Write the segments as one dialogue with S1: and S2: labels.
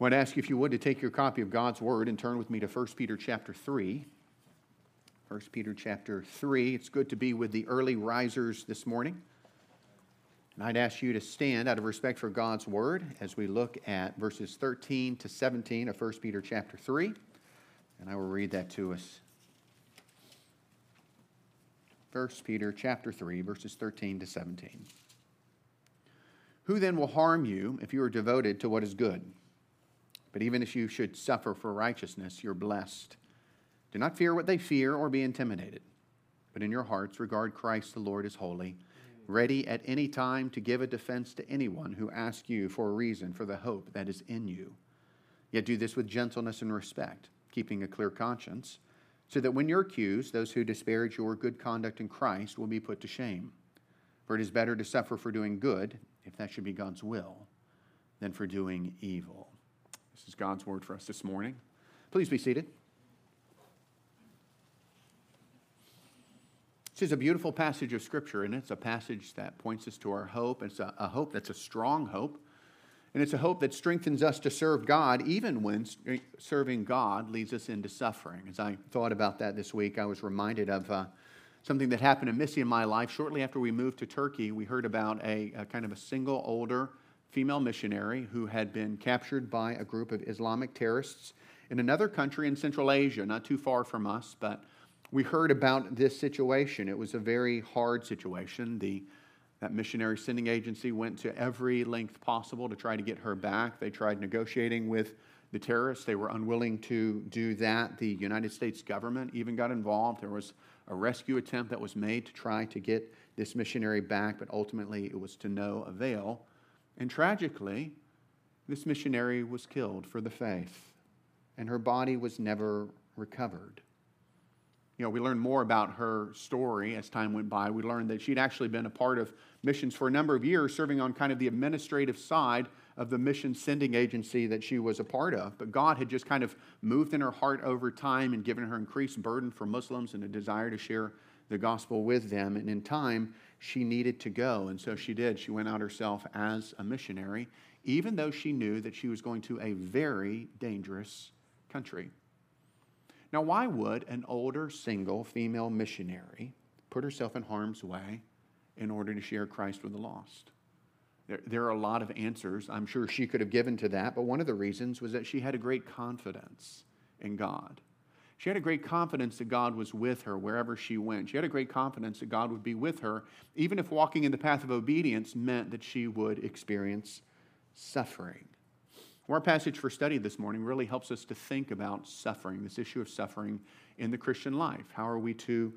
S1: I to ask you, if you would, to take your copy of God's Word and turn with me to 1 Peter chapter 3. 1 Peter chapter 3. It's good to be with the early risers this morning. And I'd ask you to stand out of respect for God's Word as we look at verses 13 to 17 of 1 Peter chapter 3. And I will read that to us. 1 Peter chapter 3, verses 13 to 17. Who then will harm you if you are devoted to what is good? But even if you should suffer for righteousness, you're blessed. Do not fear what they fear or be intimidated, but in your hearts regard Christ the Lord as holy, ready at any time to give a defense to anyone who asks you for a reason for the hope that is in you. Yet do this with gentleness and respect, keeping a clear conscience, so that when you're accused, those who disparage your good conduct in Christ will be put to shame. For it is better to suffer for doing good, if that should be God's will, than for doing evil. This is God's word for us this morning. Please be seated. This is a beautiful passage of Scripture, and it's a passage that points us to our hope. It's a, a, hope that's a strong hope, and it's a hope that strengthens us to serve God, even when serving God leads us into suffering. As I thought about that this week, I was reminded of uh, something that happened to Missy in my life. Shortly after we moved to Turkey, we heard about a, a kind of a single older female missionary who had been captured by a group of Islamic terrorists in another country in Central Asia, not too far from us, but we heard about this situation. It was a very hard situation. The, that missionary sending agency went to every length possible to try to get her back. They tried negotiating with the terrorists. They were unwilling to do that. The United States government even got involved. There was a rescue attempt that was made to try to get this missionary back, but ultimately it was to no avail. And tragically, this missionary was killed for the faith, and her body was never recovered. You know, we learned more about her story as time went by. We learned that she'd actually been a part of missions for a number of years, serving on kind of the administrative side of the mission sending agency that she was a part of. But God had just kind of moved in her heart over time and given her increased burden for Muslims and a desire to share the gospel with them. And in time, she needed to go. And so she did. She went out herself as a missionary, even though she knew that she was going to a very dangerous country. Now, why would an older single female missionary put herself in harm's way in order to share Christ with the lost? There, are a lot of answers I'm sure she could have given to that, but one of the reasons was that she had a great confidence in God. She had a great confidence that God was with her wherever she went. She had a great confidence that God would be with her, even if walking in the path of obedience meant that she would experience suffering. Our passage for study this morning really helps us to think about suffering, this issue of suffering in the Christian life. How are we to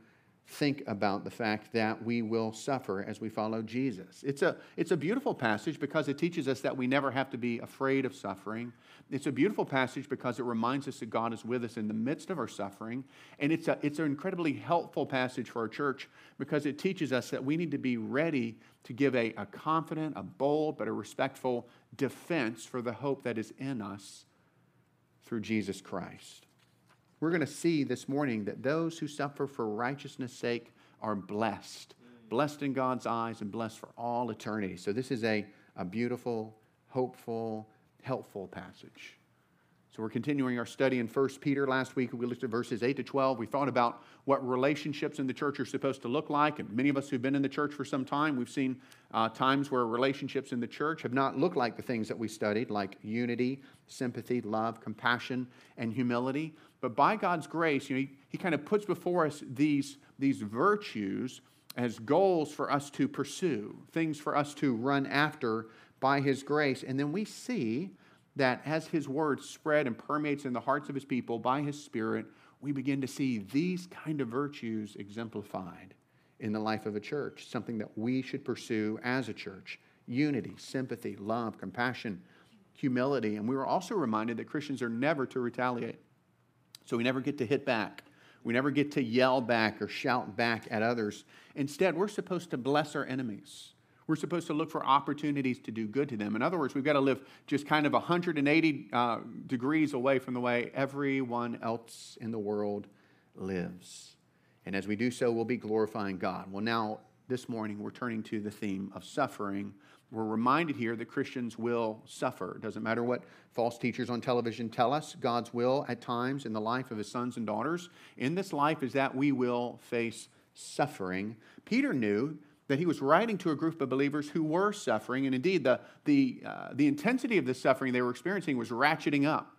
S1: think about the fact that we will suffer as we follow Jesus. It's a, it's a beautiful passage because it teaches us that we never have to be afraid of suffering. It's a beautiful passage because it reminds us that God is with us in the midst of our suffering. And it's, a, it's an incredibly helpful passage for our church because it teaches us that we need to be ready to give a, a confident, a bold, but a respectful defense for the hope that is in us through Jesus Christ we're going to see this morning that those who suffer for righteousness' sake are blessed, blessed in God's eyes and blessed for all eternity. So, this is a, a beautiful, hopeful, helpful passage. So we're continuing our study in 1 Peter. Last week we looked at verses 8 to 12. We thought about what relationships in the church are supposed to look like. And many of us who've been in the church for some time, we've seen uh, times where relationships in the church have not looked like the things that we studied, like unity, sympathy, love, compassion, and humility. But by God's grace, you know, he, he kind of puts before us these, these virtues as goals for us to pursue, things for us to run after by His grace. And then we see that as his word spread and permeates in the hearts of his people by his spirit, we begin to see these kind of virtues exemplified in the life of a church, something that we should pursue as a church unity, sympathy, love, compassion, humility. And we were also reminded that Christians are never to retaliate. So we never get to hit back. We never get to yell back or shout back at others. Instead, we're supposed to bless our enemies. We're supposed to look for opportunities to do good to them. In other words, we've got to live just kind of 180 uh, degrees away from the way everyone else in the world lives. And as we do so, we'll be glorifying God. Well, now, this morning, we're turning to the theme of suffering We're reminded here that Christians will suffer. It doesn't matter what false teachers on television tell us, God's will at times in the life of his sons and daughters in this life is that we will face suffering. Peter knew that he was writing to a group of believers who were suffering, and indeed, the, the, uh, the intensity of the suffering they were experiencing was ratcheting up.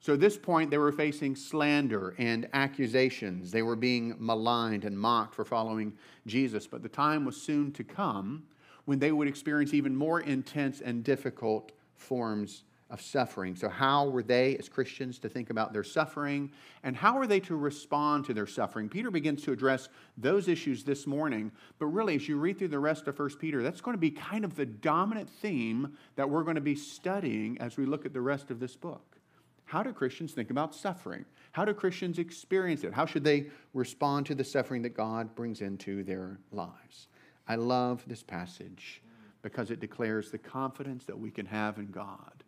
S1: So at this point, they were facing slander and accusations. They were being maligned and mocked for following Jesus. But the time was soon to come when they would experience even more intense and difficult forms of suffering. So, how were they as Christians to think about their suffering and how are they to respond to their suffering? Peter begins to address those issues this morning, but really, as you read through the rest of 1 Peter, that's going to be kind of the dominant theme that we're going to be studying as we look at the rest of this book. How do Christians think about suffering? How do Christians experience it? How should they respond to the suffering that God brings into their lives? I love this passage because it declares the confidence that we can have in God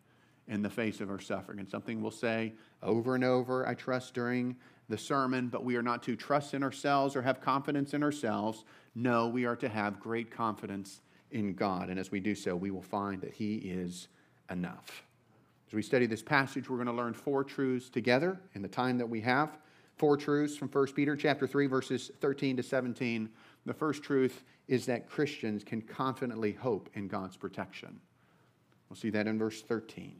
S1: in the face of our suffering. And something we'll say over and over, I trust, during the sermon, but we are not to trust in ourselves or have confidence in ourselves. No, we are to have great confidence in God. And as we do so, we will find that He is enough. As we study this passage, we're going to learn four truths together in the time that we have. Four truths from 1 Peter chapter 3 verses 13 to 17. The first truth is that Christians can confidently hope in God's protection. We'll see that in verse 13.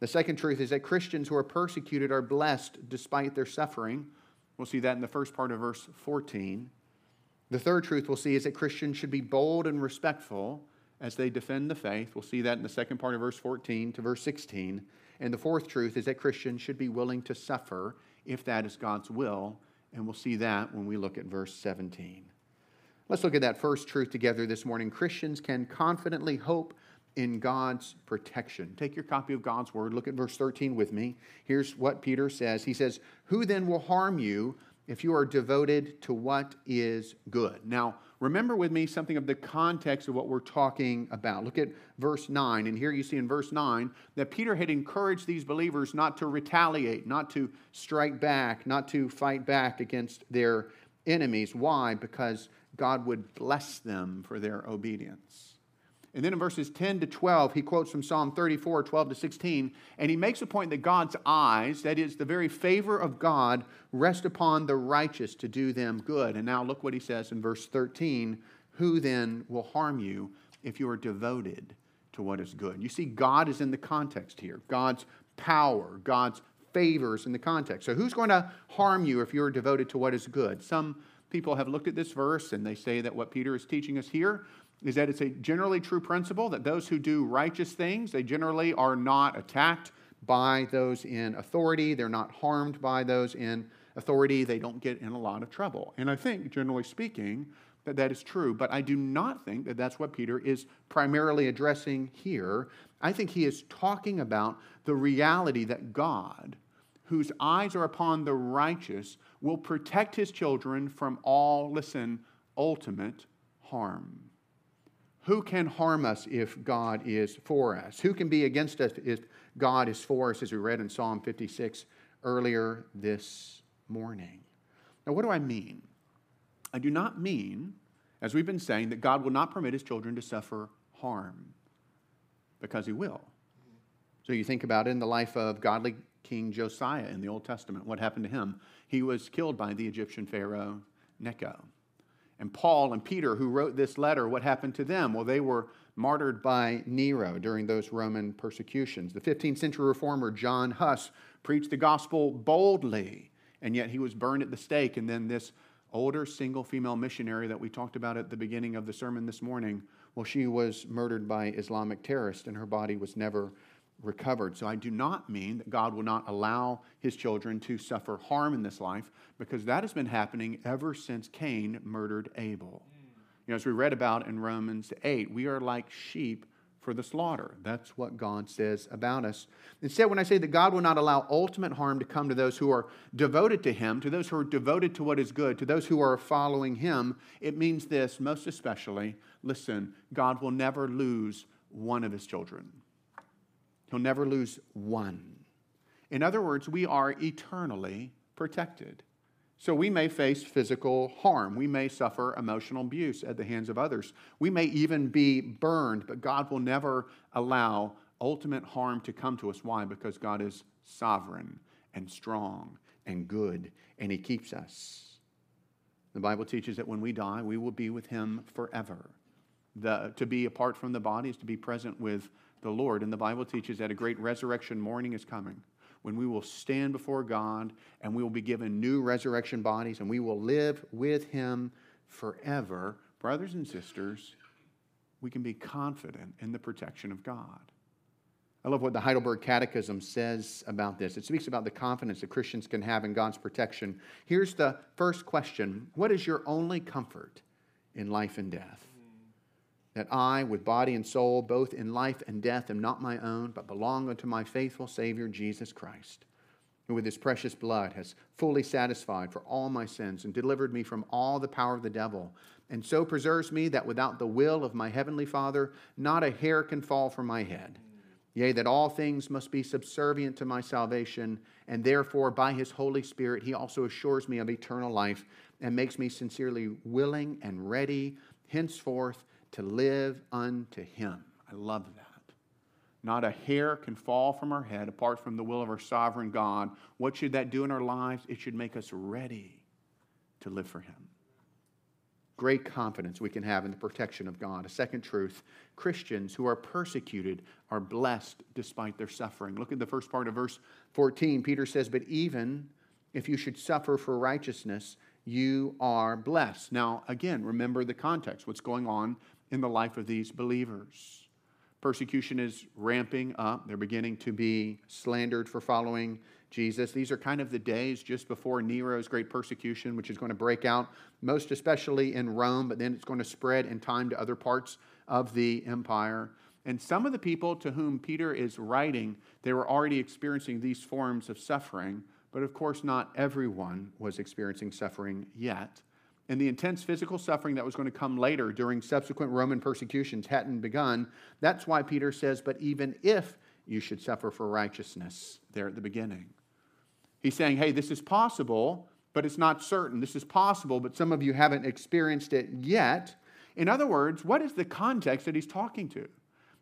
S1: The second truth is that Christians who are persecuted are blessed despite their suffering. We'll see that in the first part of verse 14. The third truth we'll see is that Christians should be bold and respectful as they defend the faith. We'll see that in the second part of verse 14 to verse 16. And the fourth truth is that Christians should be willing to suffer if that is God's will. And we'll see that when we look at verse 17. Let's look at that first truth together this morning. Christians can confidently hope in God's protection. Take your copy of God's word. Look at verse 13 with me. Here's what Peter says He says, Who then will harm you if you are devoted to what is good? Now, remember with me something of the context of what we're talking about. Look at verse 9. And here you see in verse 9 that Peter had encouraged these believers not to retaliate, not to strike back, not to fight back against their enemies. Why? Because God would bless them for their obedience. And then in verses 10 to 12, he quotes from Psalm 34, 12 to 16, and he makes a point that God's eyes, that is, the very favor of God, rest upon the righteous to do them good. And now look what he says in verse 13 Who then will harm you if you are devoted to what is good? You see, God is in the context here. God's power, God's favors in the context. So who's going to harm you if you're devoted to what is good? Some people have looked at this verse and they say that what Peter is teaching us here is that it's a generally true principle that those who do righteous things, they generally are not attacked by those in authority. They're not harmed by those in authority. They don't get in a lot of trouble. And I think, generally speaking, that that is true. But I do not think that that's what Peter is primarily addressing here. I think he is talking about the reality that God, whose eyes are upon the righteous, will protect his children from all, listen, ultimate harm. Who can harm us if God is for us? Who can be against us if God is for us, as we read in Psalm 56 earlier this morning? Now, what do I mean? I do not mean, as we've been saying, that God will not permit his children to suffer harm, because he will. So you think about it in the life of godly King Josiah in the Old Testament. What happened to him? He was killed by the Egyptian Pharaoh Necho and Paul and Peter, who wrote this letter, what happened to them? Well, they were martyred by Nero during those Roman persecutions. The 15th century reformer John Huss preached the gospel boldly, and yet he was burned at the stake. And then this older single female missionary that we talked about at the beginning of the sermon this morning, well, she was murdered by Islamic terrorists, and her body was never recovered. So I do not mean that God will not allow his children to suffer harm in this life because that has been happening ever since Cain murdered Abel. You know, as we read about in Romans 8, we are like sheep for the slaughter. That's what God says about us. Instead, when I say that God will not allow ultimate harm to come to those who are devoted to Him, to those who are devoted to what is good, to those who are following Him, it means this most especially listen, God will never lose one of His children. He'll never lose one. In other words, we are eternally protected. So we may face physical harm. We may suffer emotional abuse at the hands of others. We may even be burned, but God will never allow ultimate harm to come to us. Why? Because God is sovereign and strong and good, and He keeps us. The Bible teaches that when we die, we will be with Him forever. The, to be apart from the body is to be present with the Lord. And the Bible teaches that a great resurrection morning is coming when we will stand before God and we will be given new resurrection bodies and we will live with Him forever. Brothers and sisters, we can be confident in the protection of God. I love what the Heidelberg Catechism says about this. It speaks about the confidence that Christians can have in God's protection. Here's the first question What is your only comfort in life and death? That I, with body and soul, both in life and death, am not my own, but belong unto my faithful Savior, Jesus Christ, who with his precious blood has fully satisfied for all my sins and delivered me from all the power of the devil, and so preserves me that without the will of my heavenly Father, not a hair can fall from my head. Yea, that all things must be subservient to my salvation, and therefore by his Holy Spirit he also assures me of eternal life and makes me sincerely willing and ready henceforth to live unto him. I love that. Not a hair can fall from our head apart from the will of our sovereign God. What should that do in our lives? It should make us ready to live for him. Great confidence we can have in the protection of God. A second truth Christians who are persecuted are blessed despite their suffering. Look at the first part of verse 14. Peter says, But even if you should suffer for righteousness, you are blessed. Now, again, remember the context, what's going on in the life of these believers. Persecution is ramping up. They're beginning to be slandered for following Jesus. These are kind of the days just before Nero's great persecution, which is going to break out, most especially in Rome, but then it's going to spread in time to other parts of the empire. And some of the people to whom Peter is writing, they were already experiencing these forms of suffering, but of course, not everyone was experiencing suffering yet and the intense physical suffering that was going to come later during subsequent Roman persecutions hadn't begun. That's why Peter says, But even if you should suffer for righteousness, there at the beginning. He's saying, Hey, this is possible, but it's not certain. This is possible, but some of you haven't experienced it yet. In other words, what is the context that he's talking to?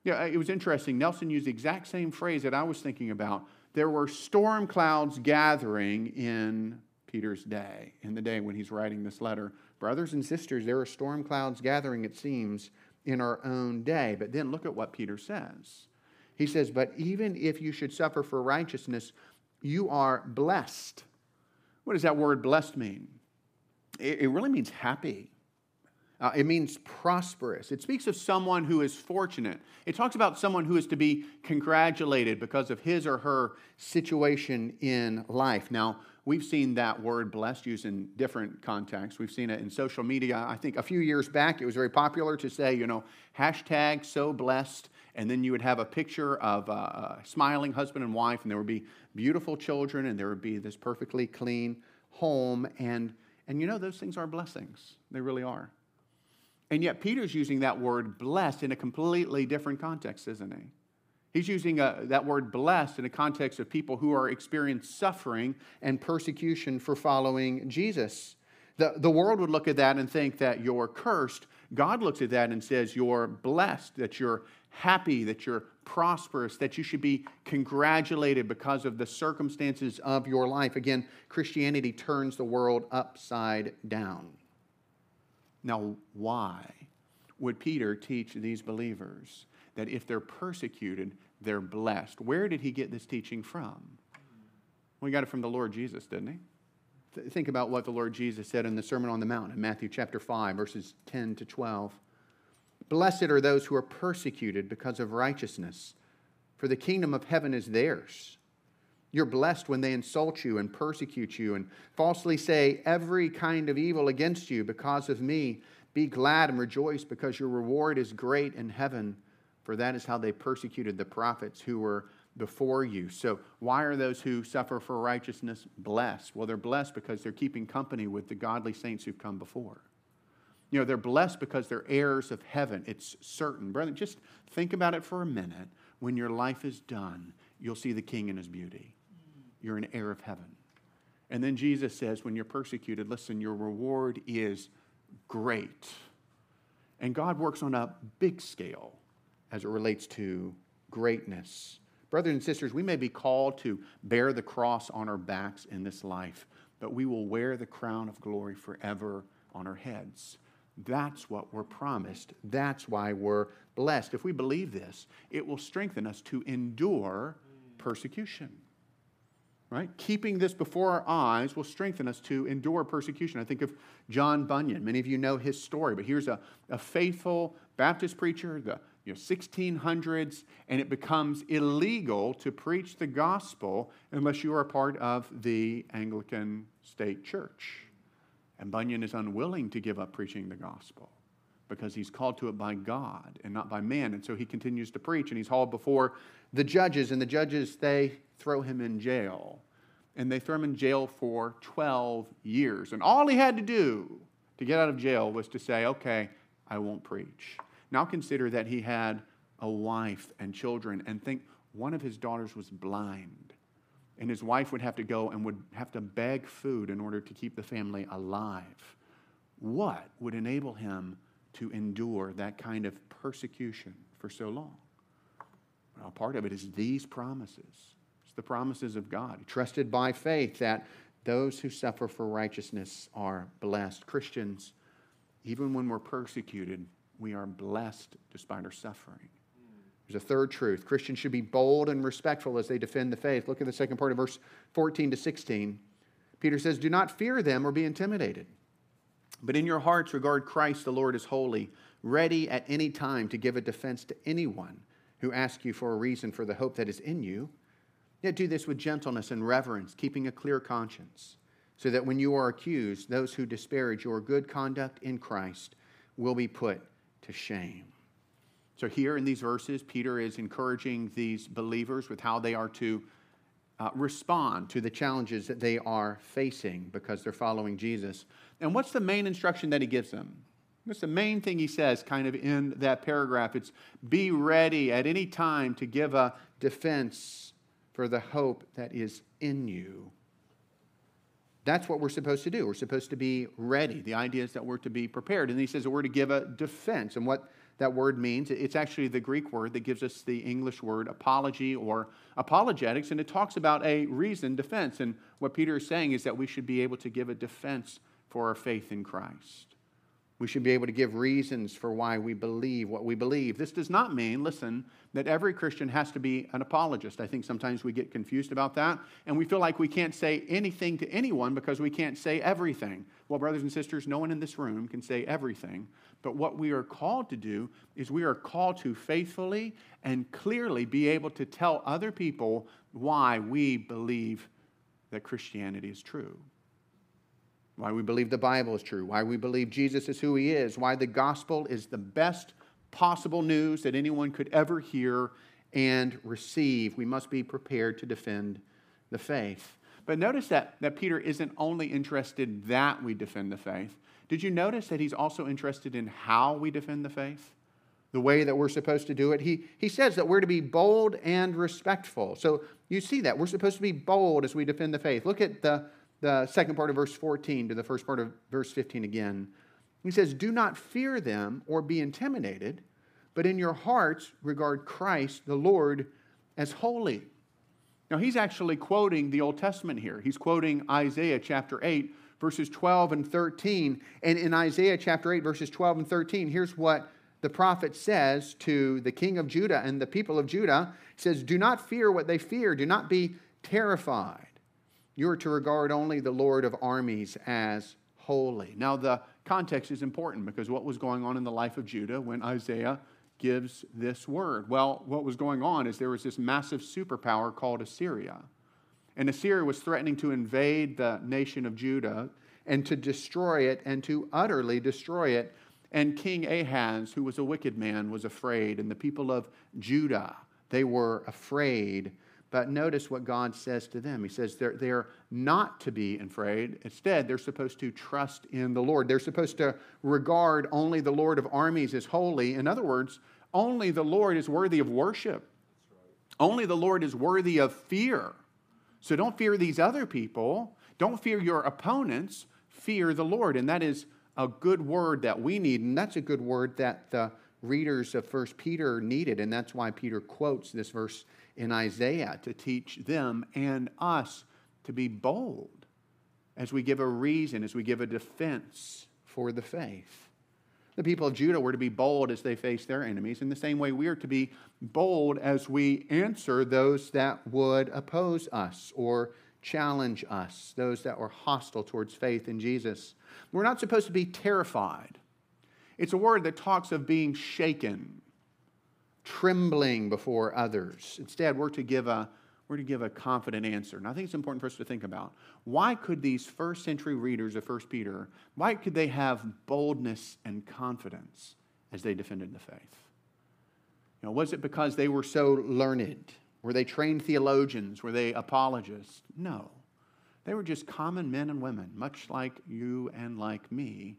S1: Yeah, it was interesting. Nelson used the exact same phrase that I was thinking about. There were storm clouds gathering in Peter's day, in the day when he's writing this letter. Brothers and sisters, there are storm clouds gathering, it seems, in our own day. But then look at what Peter says. He says, But even if you should suffer for righteousness, you are blessed. What does that word blessed mean? It, really means happy. Uh, it means prosperous. It speaks of someone who is fortunate. It talks about someone who is to be congratulated because of his or her situation in life. Now, We've seen that word blessed used in different contexts. We've seen it in social media. I think a few years back it was very popular to say, you know, hashtag so blessed. And then you would have a picture of a smiling husband and wife, and there would be beautiful children, and there would be this perfectly clean home. And, and you know, those things are blessings. They really are. And yet, Peter's using that word blessed in a completely different context, isn't he? He's using a, uh, that word blessed in a context of people who are experiencing suffering and persecution for following Jesus. The, the world would look at that and think that you're cursed. God looks at that and says you're blessed, that you're happy, that you're prosperous, that you should be congratulated because of the circumstances of your life. Again, Christianity turns the world upside down. Now, why would Peter teach these believers that if they're persecuted, they're blessed. Where did he get this teaching from? Well, he got it from the Lord Jesus, didn't he? Th- think about what the Lord Jesus said in the Sermon on the Mount in Matthew chapter 5, verses 10 to 12. Blessed are those who are persecuted because of righteousness, for the kingdom of heaven is theirs. You're blessed when they insult you and persecute you and falsely say every kind of evil against you because of me. Be glad and rejoice because your reward is great in heaven for that is how they persecuted the prophets who were before you. So, why are those who suffer for righteousness blessed? Well, they're blessed because they're keeping company with the godly saints who've come before. You know, they're blessed because they're heirs of heaven. It's certain. Brother, just think about it for a minute. When your life is done, you'll see the king in his beauty. You're an heir of heaven. And then Jesus says, when you're persecuted, listen, your reward is great. And God works on a big scale as it relates to greatness. Brothers and sisters, we may be called to bear the cross on our backs in this life, but we will wear the crown of glory forever on our heads. That's what we're promised. That's why we're blessed. If we believe this, it will strengthen us to endure persecution. Right? Keeping this before our eyes will strengthen us to endure persecution. I think of John Bunyan. Many of you know his story, but here's a, a faithful Baptist preacher, the you know, 1600s, and it becomes illegal to preach the gospel unless you are a part of the Anglican state church. And Bunyan is unwilling to give up preaching the gospel because he's called to it by God and not by man. And so he continues to preach, and he's hauled before the judges, and the judges, they throw him in jail. And they throw him in jail for 12 years. And all he had to do to get out of jail was to say, okay, I won't preach. Now consider that he had a wife and children, and think one of his daughters was blind. And his wife would have to go and would have to beg food in order to keep the family alive. What would enable him to endure that kind of persecution for so long? Well, part of it is these promises. It's the promises of God. Trusted by faith that those who suffer for righteousness are blessed. Christians, even when we're persecuted, we are blessed despite our suffering. There's a third truth. Christians should be bold and respectful as they defend the faith. Look at the second part of verse 14 to 16. Peter says, Do not fear them or be intimidated, but in your hearts regard Christ the Lord as holy, ready at any time to give a defense to anyone who asks you for a reason for the hope that is in you. Yet do this with gentleness and reverence, keeping a clear conscience, so that when you are accused, those who disparage your good conduct in Christ will be put to shame. So, here in these verses, Peter is encouraging these believers with how they are to uh, respond to the challenges that they are facing because they're following Jesus. And what's the main instruction that he gives them? That's the main thing he says, kind of in that paragraph. It's be ready at any time to give a defense for the hope that is in you. That's what we're supposed to do. We're supposed to be ready. The idea is that we're to be prepared. And he says that we're to give a defense. And what that word means, it's actually the Greek word that gives us the English word apology or apologetics. And it talks about a reasoned defense. And what Peter is saying is that we should be able to give a defense for our faith in Christ. We should be able to give reasons for why we believe what we believe. This does not mean, listen, that every Christian has to be an apologist. I think sometimes we get confused about that, and we feel like we can't say anything to anyone because we can't say everything. Well, brothers and sisters, no one in this room can say everything. But what we are called to do is we are called to faithfully and clearly be able to tell other people why we believe that Christianity is true why we believe the Bible is true, why we believe Jesus is who he is, why the gospel is the best possible news that anyone could ever hear and receive. We must be prepared to defend the faith. But notice that, that Peter isn't only interested that we defend the faith. Did you notice that he's also interested in how we defend the faith? The way that we're supposed to do it. He, he says that we're to be bold and respectful. So you see that. We're supposed to be bold as we defend the faith. Look at the the second part of verse 14 to the first part of verse 15 again. He says, Do not fear them or be intimidated, but in your hearts regard Christ, the Lord, as holy. Now, he's actually quoting the Old Testament here. He's quoting Isaiah chapter 8, verses 12 and 13. And in Isaiah chapter 8, verses 12 and 13, here's what the prophet says to the king of Judah and the people of Judah. He says, Do not fear what they fear, do not be terrified. You are to regard only the Lord of armies as holy. Now, the context is important because what was going on in the life of Judah when Isaiah gives this word? Well, what was going on is there was this massive superpower called Assyria. And Assyria was threatening to invade the nation of Judah and to destroy it and to utterly destroy it. And King Ahaz, who was a wicked man, was afraid. And the people of Judah, they were afraid but notice what God says to them. He says they're, they're not to be afraid. Instead, they're supposed to trust in the Lord. They're supposed to regard only the Lord of armies as holy. In other words, only the Lord is worthy of worship. Only the Lord is worthy of fear. So don't fear these other people. Don't fear your opponents, fear the Lord. And that is a good word that we need. And that's a good word that the readers of First Peter needed. And that's why Peter quotes this verse in Isaiah to teach them and us to be bold as we give a reason, as we give a defense for the faith. The people of Judah were to be bold as they faced their enemies. In the same way, we are to be bold as we answer those that would oppose us or challenge us, those that were hostile towards faith in Jesus. We're not supposed to be terrified. It's a word that talks of being shaken, trembling before others. Instead, we're to give a we're to give a confident answer. And I think it's important for us to think about why could these first century readers of 1 Peter, why could they have boldness and confidence as they defended the faith? You know, was it because they were so learned? Were they trained theologians? Were they apologists? No. They were just common men and women, much like you and like me.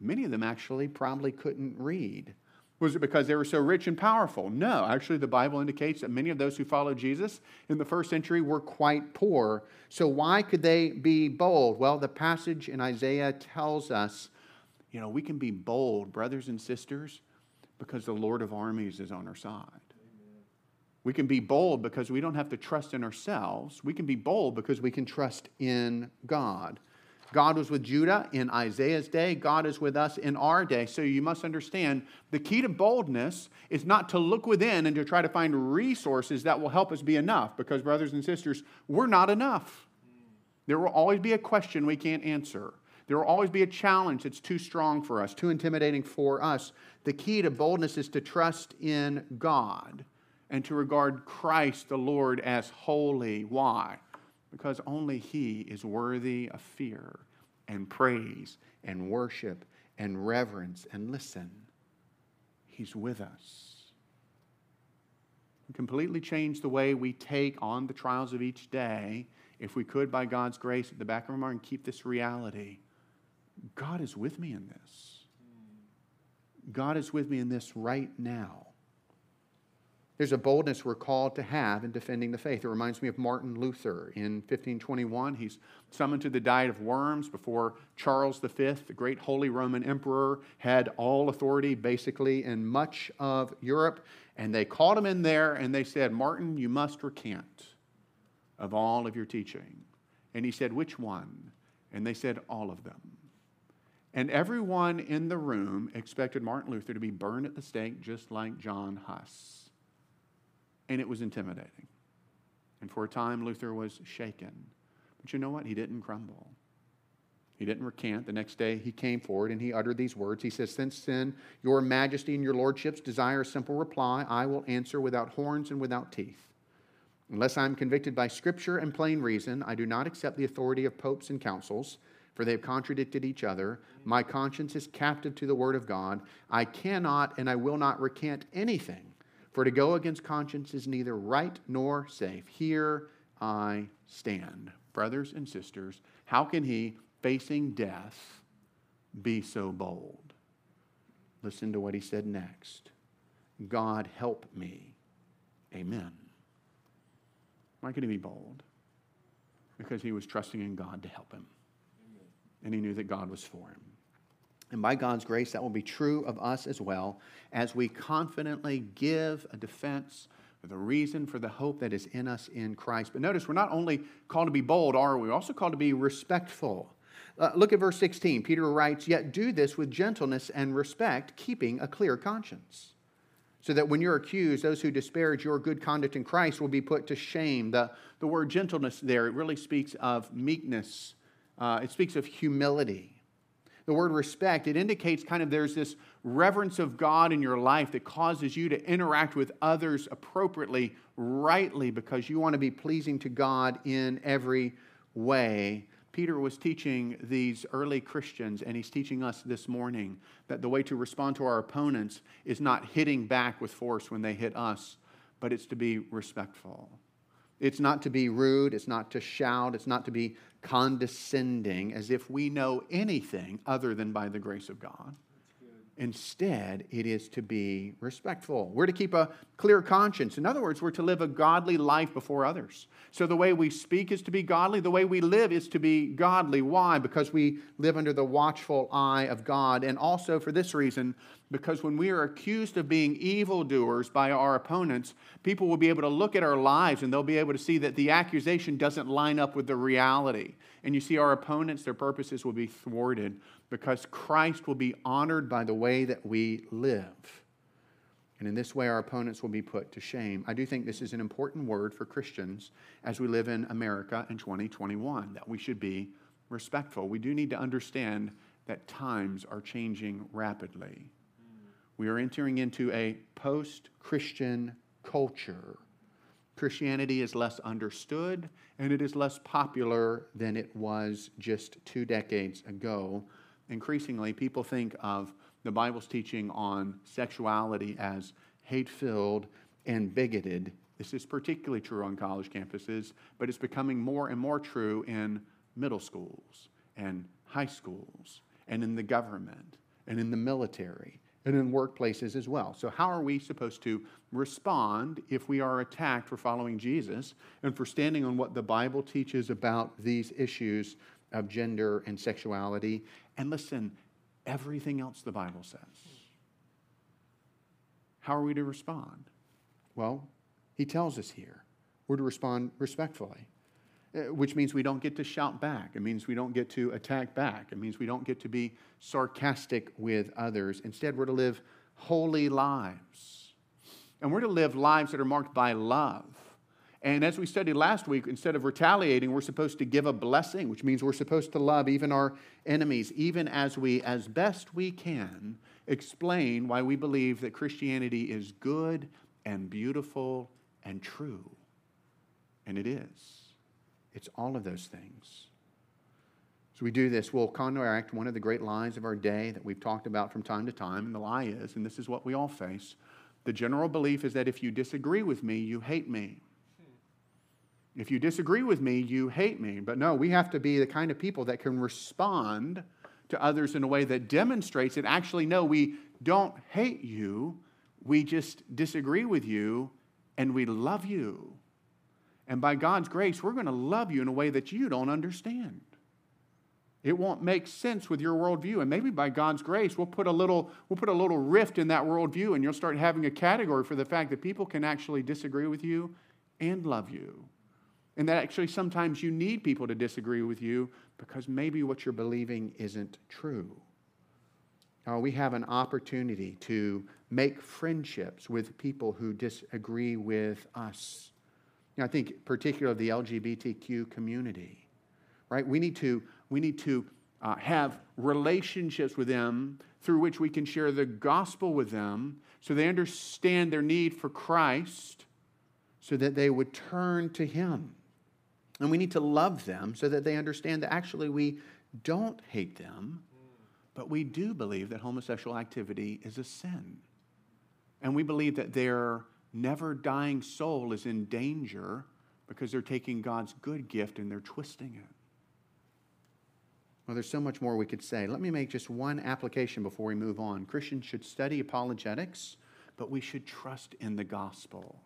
S1: Many of them actually probably couldn't read. Was it because they were so rich and powerful? No. Actually, the Bible indicates that many of those who followed Jesus in the first century were quite poor. So, why could they be bold? Well, the passage in Isaiah tells us, you know, we can be bold, brothers and sisters, because the Lord of armies is on our side. Amen. We can be bold because we don't have to trust in ourselves. We can be bold because we can trust in God. God was with Judah in Isaiah's day. God is with us in our day. So you must understand the key to boldness is not to look within and to try to find resources that will help us be enough, because, brothers and sisters, we're not enough. There will always be a question we can't answer. There will always be a challenge that's too strong for us, too intimidating for us. The key to boldness is to trust in God and to regard Christ the Lord as holy. Why? Because only He is worthy of fear and praise and worship and reverence. And listen, He's with us. We completely change the way we take on the trials of each day if we could, by God's grace, at the back of our mind, keep this reality God is with me in this. God is with me in this right now. There's a boldness we're called to have in defending the faith. It reminds me of Martin Luther in 1521. He's summoned to the Diet of Worms before Charles V, the great Holy Roman Emperor, had all authority basically in much of Europe. And they called him in there and they said, Martin, you must recant of all of your teaching. And he said, Which one? And they said, All of them. And everyone in the room expected Martin Luther to be burned at the stake, just like John Huss and it was intimidating. And for a time, Luther was shaken. But you know what? He didn't crumble. He didn't recant. The next day, he came forward and he uttered these words. He says, Since then, your majesty and your lordships desire a simple reply, I will answer without horns and without teeth. Unless I am convicted by scripture and plain reason, I do not accept the authority of popes and councils, for they have contradicted each other. My conscience is captive to the word of God. I cannot and I will not recant anything for to go against conscience is neither right nor safe. Here I stand. Brothers and sisters, how can he, facing death, be so bold? Listen to what he said next God help me. Amen. Why could he be bold? Because he was trusting in God to help him. And he knew that God was for him. And by God's grace, that will be true of us as well as we confidently give a defense for the reason for the hope that is in us in Christ. But notice, we're not only called to be bold, are we? We're also called to be respectful. Uh, look at verse 16. Peter writes, Yet do this with gentleness and respect, keeping a clear conscience. So that when you're accused, those who disparage your good conduct in Christ will be put to shame. The, the word gentleness there, it really speaks of meekness, uh, it speaks of humility the word respect, it indicates kind of there's this reverence of God in your life that causes you to interact with others appropriately, rightly, because you want to be pleasing to God in every way. Peter was teaching these early Christians, and he's teaching us this morning that the way to respond to our opponents is not hitting back with force when they hit us, but it's to be respectful. It's not to be rude, it's not to shout, it's not to be condescending as if we know anything other than by the grace of God. Instead, it is to be respectful. We're to keep a clear conscience. In other words, we're to live a godly life before others. So the way we speak is to be godly, the way we live is to be godly. Why? Because we live under the watchful eye of God. And also for this reason, because when we are accused of being evildoers by our opponents, people will be able to look at our lives and they'll be able to see that the accusation doesn't line up with the reality. And you see, our opponents, their purposes will be thwarted because Christ will be honored by the way that we live. And in this way, our opponents will be put to shame. I do think this is an important word for Christians as we live in America in 2021, that we should be respectful. We do need to understand that times are changing rapidly. We are entering into a post Christian culture. Christianity is less understood and it is less popular than it was just two decades ago. Increasingly, people think of the Bible's teaching on sexuality as hate filled and bigoted. This is particularly true on college campuses, but it's becoming more and more true in middle schools and high schools and in the government and in the military and in workplaces as well. So, how are we supposed to respond if we are attacked for following Jesus and for standing on what the Bible teaches about these issues of gender and sexuality? And listen, everything else the Bible says. How are we to respond? Well, he tells us here we're to respond respectfully. Uh, which means we don't get to shout back. It means we don't get to attack back. It means we don't get to be sarcastic with others. Instead, we're to live holy lives. And we're to live lives that are marked by love. And as we studied last week, instead of retaliating, we're supposed to give a blessing, which means we're supposed to love even our enemies, even as we, as best we can, explain why we believe that Christianity is good and beautiful and true. And it is. It's all of those things. So we do this, we'll counteract one of the great lies of our day that we've talked about from time to time. And the lie is, and this is what we all face the general belief is that if you disagree with me, you hate me. If you disagree with me, you hate me. But no, we have to be the kind of people that can respond to others in a way that demonstrates that actually, no, we don't hate you. We just disagree with you and we love you. And by God's grace, we're going to love you in a way that you don't understand. It won't make sense with your worldview. And maybe by God's grace, we'll put a little, we'll put a little rift in that worldview, and you'll start having a category for the fact that people can actually disagree with you and love you. And that actually sometimes you need people to disagree with you because maybe what you're believing isn't true. We have an opportunity to make friendships with people who disagree with us. You know, I think particularly the LGBTQ community, right? We need to, we need to uh, have relationships with them through which we can share the gospel with them so they understand their need for Christ so that they would turn to Him. And we need to love them so that they understand that actually we don't hate them, but we do believe that homosexual activity is a sin. And we believe that their never dying soul is in danger because they're taking God's good gift and they're twisting it. Well, there's so much more we could say. Let me make just one application before we move on. Christians should study apologetics, but we should trust in the gospel.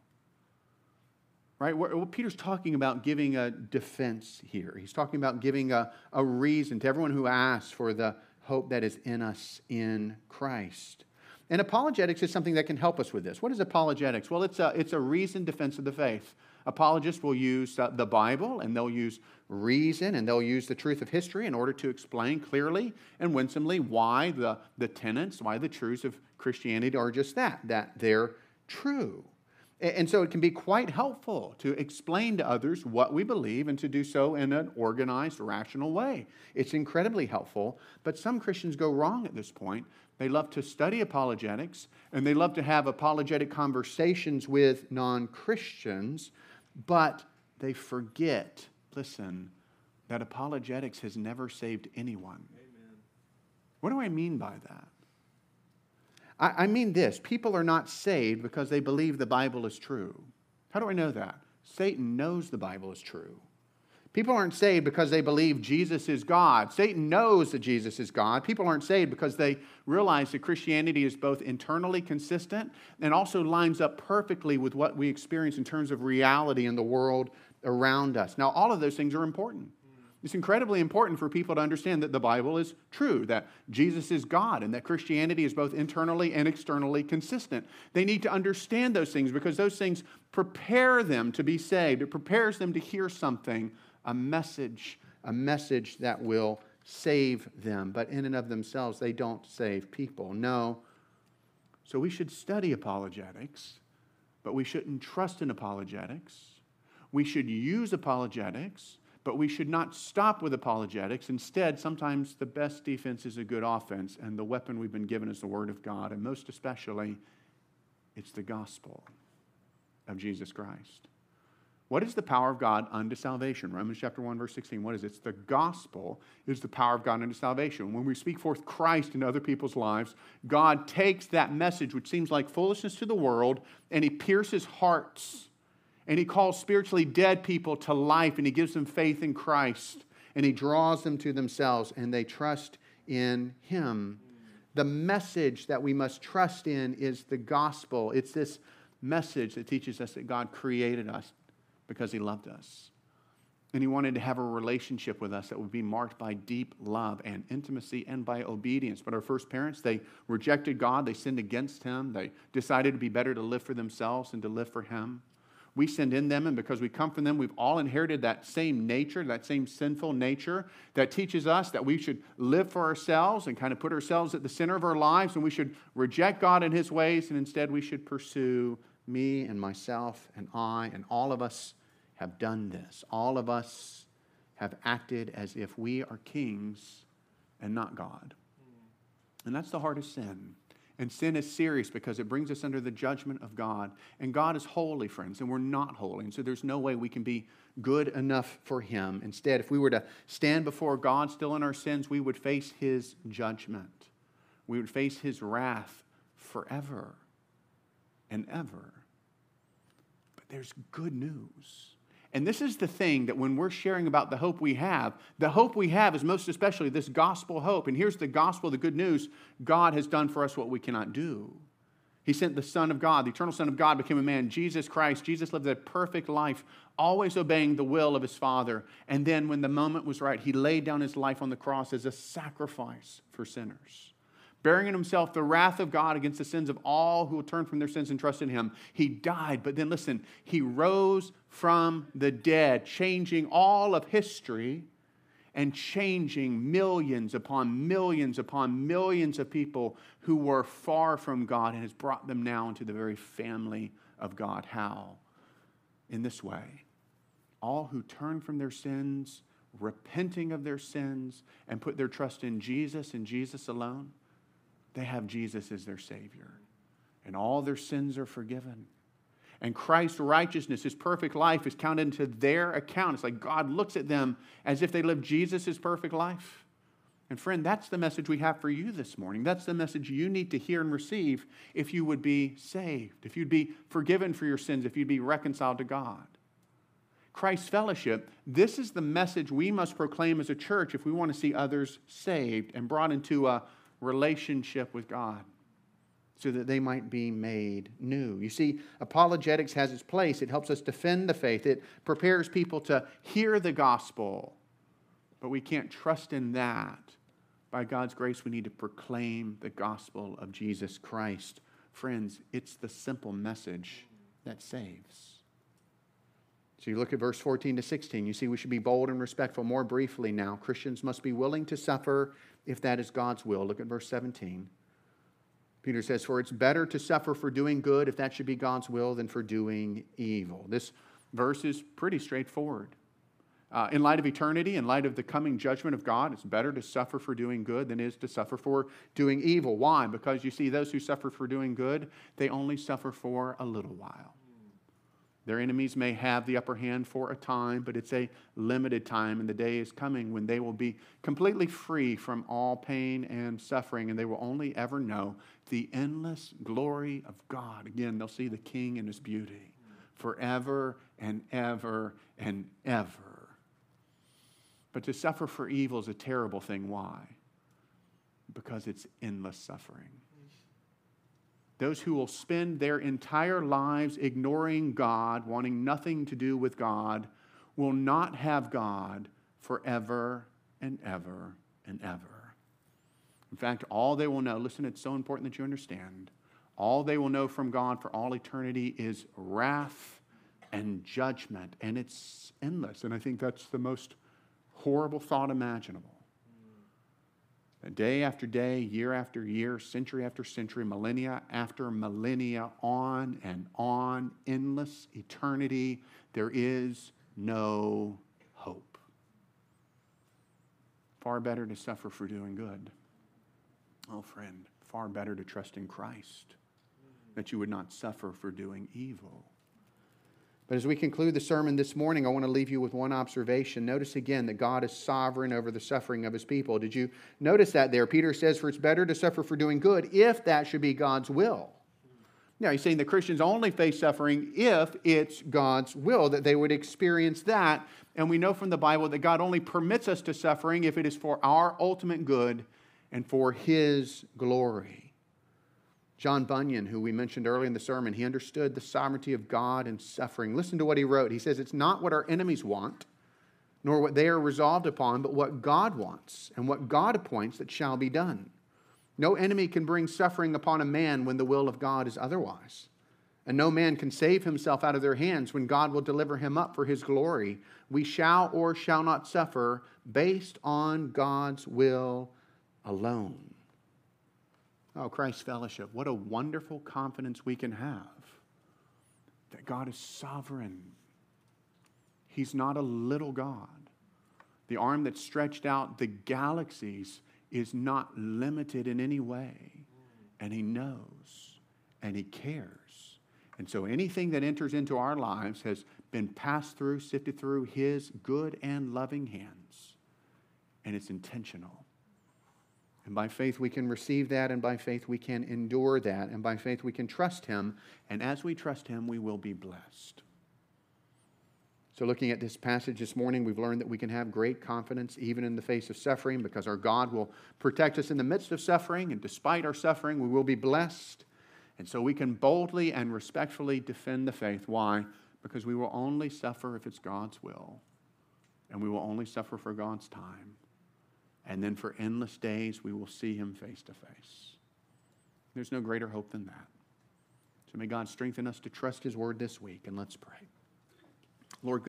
S1: Right? Well, Peter's talking about giving a defense here. He's talking about giving a, a reason to everyone who asks for the hope that is in us in Christ. And apologetics is something that can help us with this. What is apologetics? Well, it's a, it's a reasoned defense of the faith. Apologists will use uh, the Bible and they'll use reason and they'll use the truth of history in order to explain clearly and winsomely why the, the tenets, why the truths of Christianity are just that, that they're true. And so it can be quite helpful to explain to others what we believe and to do so in an organized, rational way. It's incredibly helpful, but some Christians go wrong at this point they love to study apologetics and they love to have apologetic conversations with non Christians, but they forget, listen, that apologetics has never saved anyone. Amen. What do I mean by that? I, I mean this people are not saved because they believe the Bible is true. How do I know that? Satan knows the Bible is true. People aren't saved because they believe Jesus is God. Satan knows that Jesus is God. People aren't saved because they realize that Christianity is both internally consistent and also lines up perfectly with what we experience in terms of reality in the world around us. Now, all of those things are important. It's incredibly important for people to understand that the Bible is true, that Jesus is God, and that Christianity is both internally and externally consistent. They need to understand those things because those things prepare them to be saved. It prepares them to hear something a message, a message that will save them. But in and of themselves, they don't save people. No. So we should study apologetics, but we shouldn't trust in apologetics. We should use apologetics, but we should not stop with apologetics. Instead, sometimes the best defense is a good offense, and the weapon we've been given is the Word of God, and most especially, it's the gospel of Jesus Christ. What is the power of God unto salvation? Romans chapter 1, verse 16. What is it? It's the gospel is the power of God unto salvation. When we speak forth Christ in other people's lives, God takes that message, which seems like foolishness to the world, and He pierces hearts. And He calls spiritually dead people to life, and He gives them faith in Christ. And He draws them to themselves, and they trust in Him. The message that we must trust in is the gospel. It's this message that teaches us that God created us because he loved us. And he wanted to have a relationship with us that would be marked by deep love and intimacy and by obedience. But our first parents, they rejected God. They sinned against him. They decided to be better to live for themselves and to live for him. We sinned in them, and because we come from them, we've all inherited that same nature, that same sinful nature that teaches us that we should live for ourselves and kind of put ourselves at the center of our lives, and we should reject God and his ways, and instead we should pursue me and myself and I and all of us have done this. All of us have acted as if we are kings and not God. And that's the hardest sin. And sin is serious because it brings us under the judgment of God. And God is holy, friends, and we're not holy. And so there's no way we can be good enough for Him. Instead, if we were to stand before God still in our sins, we would face His judgment. We would face His wrath forever and ever. But there's good news. And this is the thing that when we're sharing about the hope we have, the hope we have is most especially this gospel hope. And here's the gospel, the good news God has done for us what we cannot do. He sent the Son of God, the eternal Son of God became a man, Jesus Christ. Jesus lived a perfect life, always obeying the will of his Father. And then, when the moment was right, he laid down his life on the cross as a sacrifice for sinners bearing in himself the wrath of God against the sins of all who will turn from their sins and trust in him. He died, but then listen, he rose from the dead, changing all of history and changing millions upon millions upon millions of people who were far from God and has brought them now into the very family of God. How? In this way. All who turn from their sins, repenting of their sins, and put their trust in Jesus and Jesus alone they have Jesus as their Savior. And all their sins are forgiven. And Christ's righteousness, his perfect life, is counted into their account. It's like God looks at them as if they lived Jesus' perfect life. And friend, that's the message we have for you this morning. That's the message you need to hear and receive if you would be saved, if you'd be forgiven for your sins, if you'd be reconciled to God. Christ's fellowship, this is the message we must proclaim as a church if we want to see others saved and brought into a relationship with God so that they might be made new. You see, apologetics has its place. It helps us defend the faith, it prepares people to hear the gospel. But we can't trust in that. By God's grace, we need to proclaim the gospel of Jesus Christ. Friends, it's the simple message that saves. So you look at verse 14 to 16. You see, we should be bold and respectful. More briefly now, Christians must be willing to suffer if that is God's will. Look at verse 17. Peter says, For it's better to suffer for doing good, if that should be God's will, than for doing evil. This verse is pretty straightforward. Uh, in light of eternity, in light of the coming judgment of God, it's better to suffer for doing good than is to suffer for doing evil. Why? Because you see, those who suffer for doing good, they only suffer for a little while. Their enemies may have the upper hand for a time, but it's a limited time, and the day is coming when they will be completely free from all pain and suffering, and they will only ever know the endless glory of God. Again, they'll see the King in his beauty forever and ever and ever. But to suffer for evil is a terrible thing. Why? Because it's endless suffering. Those who will spend their entire lives ignoring God, wanting nothing to do with God, will not have God forever and ever and ever. In fact, all they will know, listen, it's so important that you understand, all they will know from God for all eternity is wrath and judgment, and it's endless. And I think that's the most horrible thought imaginable. Day after day, year after year, century after century, millennia after millennia, on and on, endless eternity, there is no hope. Far better to suffer for doing good. Oh, friend, far better to trust in Christ that you would not suffer for doing evil. But as we conclude the sermon this morning, I want to leave you with one observation. Notice again that God is sovereign over the suffering of his people. Did you notice that there? Peter says, For it's better to suffer for doing good if that should be God's will. Now, he's saying the Christians only face suffering if it's God's will, that they would experience that. And we know from the Bible that God only permits us to suffering if it is for our ultimate good and for his glory. John Bunyan, who we mentioned earlier in the sermon, he understood the sovereignty of God and suffering. Listen to what he wrote. He says, It's not what our enemies want, nor what they are resolved upon, but what God wants and what God appoints that shall be done. No enemy can bring suffering upon a man when the will of God is otherwise. And no man can save himself out of their hands when God will deliver him up for his glory. We shall or shall not suffer based on God's will alone. Oh, Christ Fellowship, what a wonderful confidence we can have that God is sovereign. He's not a little God. The arm that stretched out the galaxies is not limited in any way. And He knows and He cares. And so anything that enters into our lives has been passed through, sifted through His good and loving hands. And it's intentional. And by faith, we can receive that, and by faith, we can endure that, and by faith, we can trust Him. And as we trust Him, we will be blessed. So, looking at this passage this morning, we've learned that we can have great confidence even in the face of suffering because our God will protect us in the midst of suffering, and despite our suffering, we will be blessed. And so we can boldly and respectfully defend the faith. Why? Because we will only suffer if it's God's will, and we will only suffer for God's time. And then for endless days, we will see him face to face. There's no greater hope than that. So may God strengthen us to trust his word this week, and let's pray. Lord,